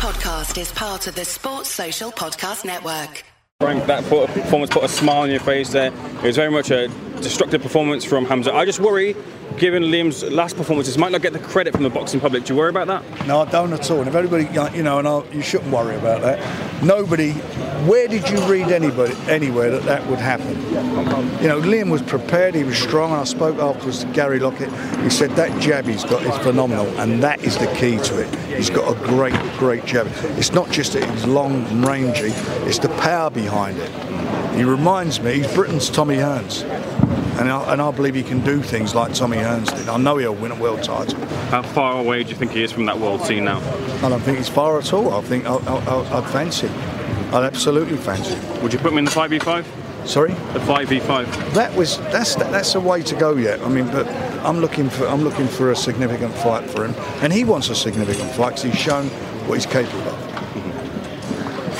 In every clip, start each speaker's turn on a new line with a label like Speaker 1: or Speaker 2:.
Speaker 1: podcast is part of the Sports Social Podcast Network.
Speaker 2: Frank, that performance put a smile on your face there. It was very much a destructive performance from Hamzah. I just worry, given Liam's last performances, might not get the credit from the boxing public. Do you worry about that?
Speaker 3: No, I don't at all. And if everybody, you know, and I, you shouldn't worry about that. Nobody. Where did you read anybody anywhere that that would happen? You know, Liam was prepared. He was strong. And I spoke afterwards to Gary Lockett. He said that jab he's got is phenomenal, and that is the key to it. He's got a great, great jab. It's not just that he's long and rangy; it's the power behind it. He reminds me. He's Britain's Tommy Hearns. And I, and I, believe he can do things like Tommy Hearns did. I know he'll win a world title.
Speaker 2: How far away do you think he is from that world scene now?
Speaker 3: I don't think he's far at all. I think I, I, I'd fancy him. I'd absolutely fancy him.
Speaker 2: Would you put him in the 5v5?
Speaker 3: Sorry?
Speaker 2: The 5v5.
Speaker 3: That was that's that's a way to go yet. I mean, but I'm looking for I'm looking for a significant fight for him, and he wants a significant fight because he's shown what he's capable of.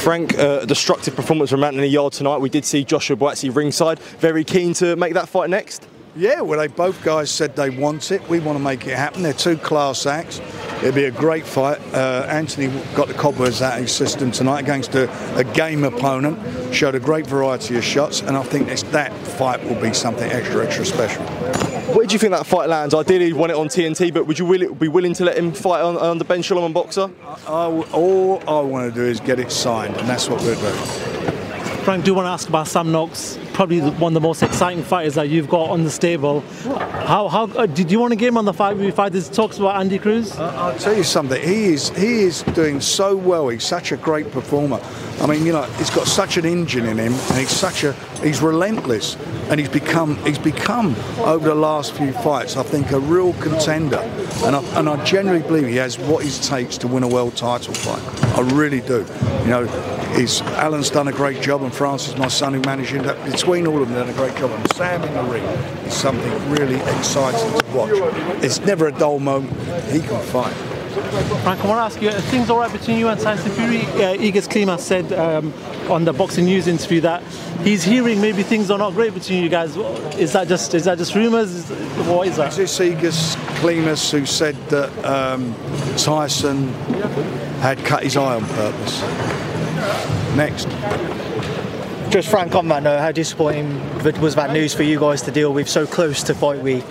Speaker 4: Frank, uh, destructive performance from Anthony Yarde tonight. We did see Joshua Buatsi ringside. Very keen to make that fight next.
Speaker 3: Yeah, well, they both guys said they want it. We want to make it happen. They're two class acts. It'll be a great fight. Uh, Anthony got the cobwebs out of his system tonight against a, a, game opponent. Showed a great variety of shots, and I think that fight will be something extra, extra special.
Speaker 4: Where do you think that fight lands? Ideally, he'd want it on TNT, but would you will, be willing to let him fight on, on the Ben Shalom Boxxer?
Speaker 3: I, I, all I want to do is get it signed, and that's what we're doing.
Speaker 5: Frank, do you want to ask about Sam Noakes? Probably one of the most exciting fighters that you've got on the stable. How, how uh, did you want to get him on the fight we fight? There's talks about Andy Cruz.
Speaker 3: Uh, I'll tell you something. He is he is doing so well. He's such a great performer. I mean, you know, he's got such an engine in him, and he's such a he's relentless, and he's become he's become over the last few fights, I think, a real contender, and I, and I genuinely believe he has what it takes to win a world title fight. I really do. You know, is Alan's done a great job, and Francis, my son, who managed it. Between all of them, done a great job. And Sam in the ring is something really exciting to watch. It's never a dull moment. He can fight.
Speaker 5: Frank, I want to ask you, are things all right between you and Tyson Fury? Uh, Egis Klimas said um, on the Boxing News interview that he's hearing maybe things are not great between you guys. Is that just is that just rumours? What is that?
Speaker 3: Is this Egis Klimas who said that um, Tyson had cut his eye on purpose? Next.
Speaker 6: Just Frank on that note, how disappointing was that news for you guys to deal with so close to fight week?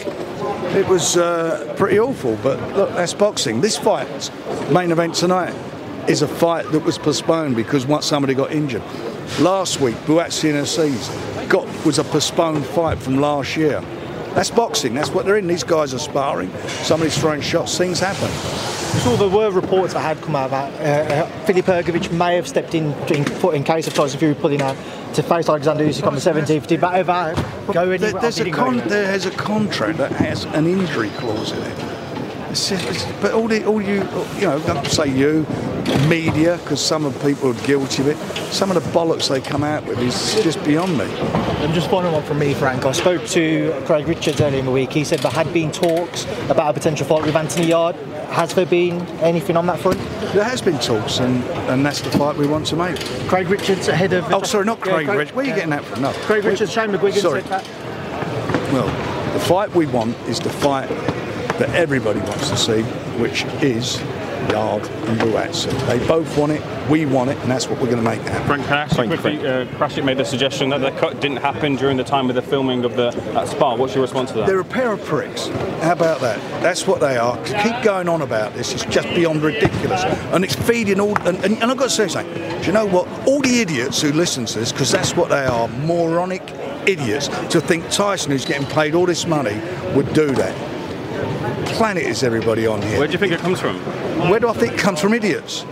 Speaker 3: It was uh, pretty awful, but look, that's boxing. This fight, main event tonight, is a fight that was postponed because once somebody got injured. Last week, Buatsi and Azeez got was a postponed fight from last year. That's boxing. That's what they're in. These guys are sparring. Somebody's throwing shots. Things happen.
Speaker 6: So there were reports that had come out that uh, Filip Hrgovic may have stepped in, in, in case of Tyson Fury pulling out to face Alexander Usyk on the 17th. Did that ever go anywhere?
Speaker 3: There's a con- there is a contract that has an injury clause in it. It's just, it's, but all, the, all you, you know, don't say you, media, because some of the people are guilty of it. Some of the bollocks they come out with is just beyond me.
Speaker 6: And just final one from me, Frank. I spoke to Craig Richards earlier in the week. He said there had been talks about a potential fight with Anthony Yarde. Has there been anything on that front?
Speaker 3: There has been talks, and, and that's the fight we want to make.
Speaker 6: Craig Richards ahead of.
Speaker 3: Oh, sorry, not Craig, yeah, Richards. Where are you getting that from? No.
Speaker 6: Craig Richards, Shane McGuigan
Speaker 3: sorry.
Speaker 6: said that.
Speaker 3: Well, the fight we want is the fight that everybody wants to see, which is Yarde and Buatsi. They both want it, we want it, and that's what we're going to make happen.
Speaker 2: Frank Cash, quickly, uh, Krassyuk made the suggestion that the cut didn't happen during the time of the filming of the that spar. What's your response to that?
Speaker 3: They're a pair of pricks. How about that? That's what they are. Keep going on about this. It's just beyond ridiculous. And it's feeding all. And, and, and I've got to say something. Do you know what? All the idiots who listen to this, because that's what they are moronic idiots, to think Tyson, who's getting paid all this money, would do that planet is everybody on here?
Speaker 2: Where do you think it comes from?
Speaker 3: Where do I think it comes from? Idiots.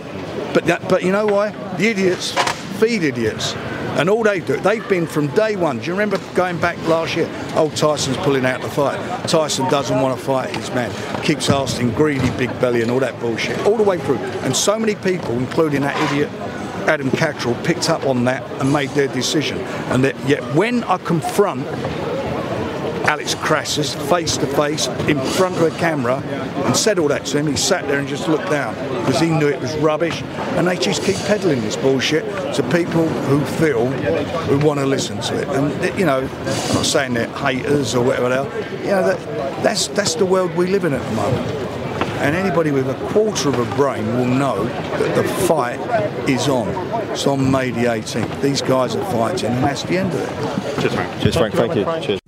Speaker 3: But that, but you know why? The idiots feed idiots. And all they do, they've been from day one. Do you remember going back last year? Oh, Tyson's pulling out the fight. Tyson doesn't want to fight his man. Keeps asking greedy big belly and all that bullshit. All the way through. And so many people, including that idiot Adam Catterall, picked up on that and made their decision. And that, yet when I confront Alex Krassyuk face to face in front of a camera and said all that to him. He sat there and just looked down because he knew it was rubbish. And they just keep peddling this bullshit to people who feel who want to listen to it. And you know, I'm not saying they're haters or whatever else. You know, that, that's that's the world we live in at the moment. And anybody with a quarter of a brain will know that the fight is on. It's on May the 18th. These guys are fighting, and that's the end of it.
Speaker 2: Cheers, Frank.
Speaker 4: Cheers, Frank.
Speaker 5: you
Speaker 4: Thank you. Cheers.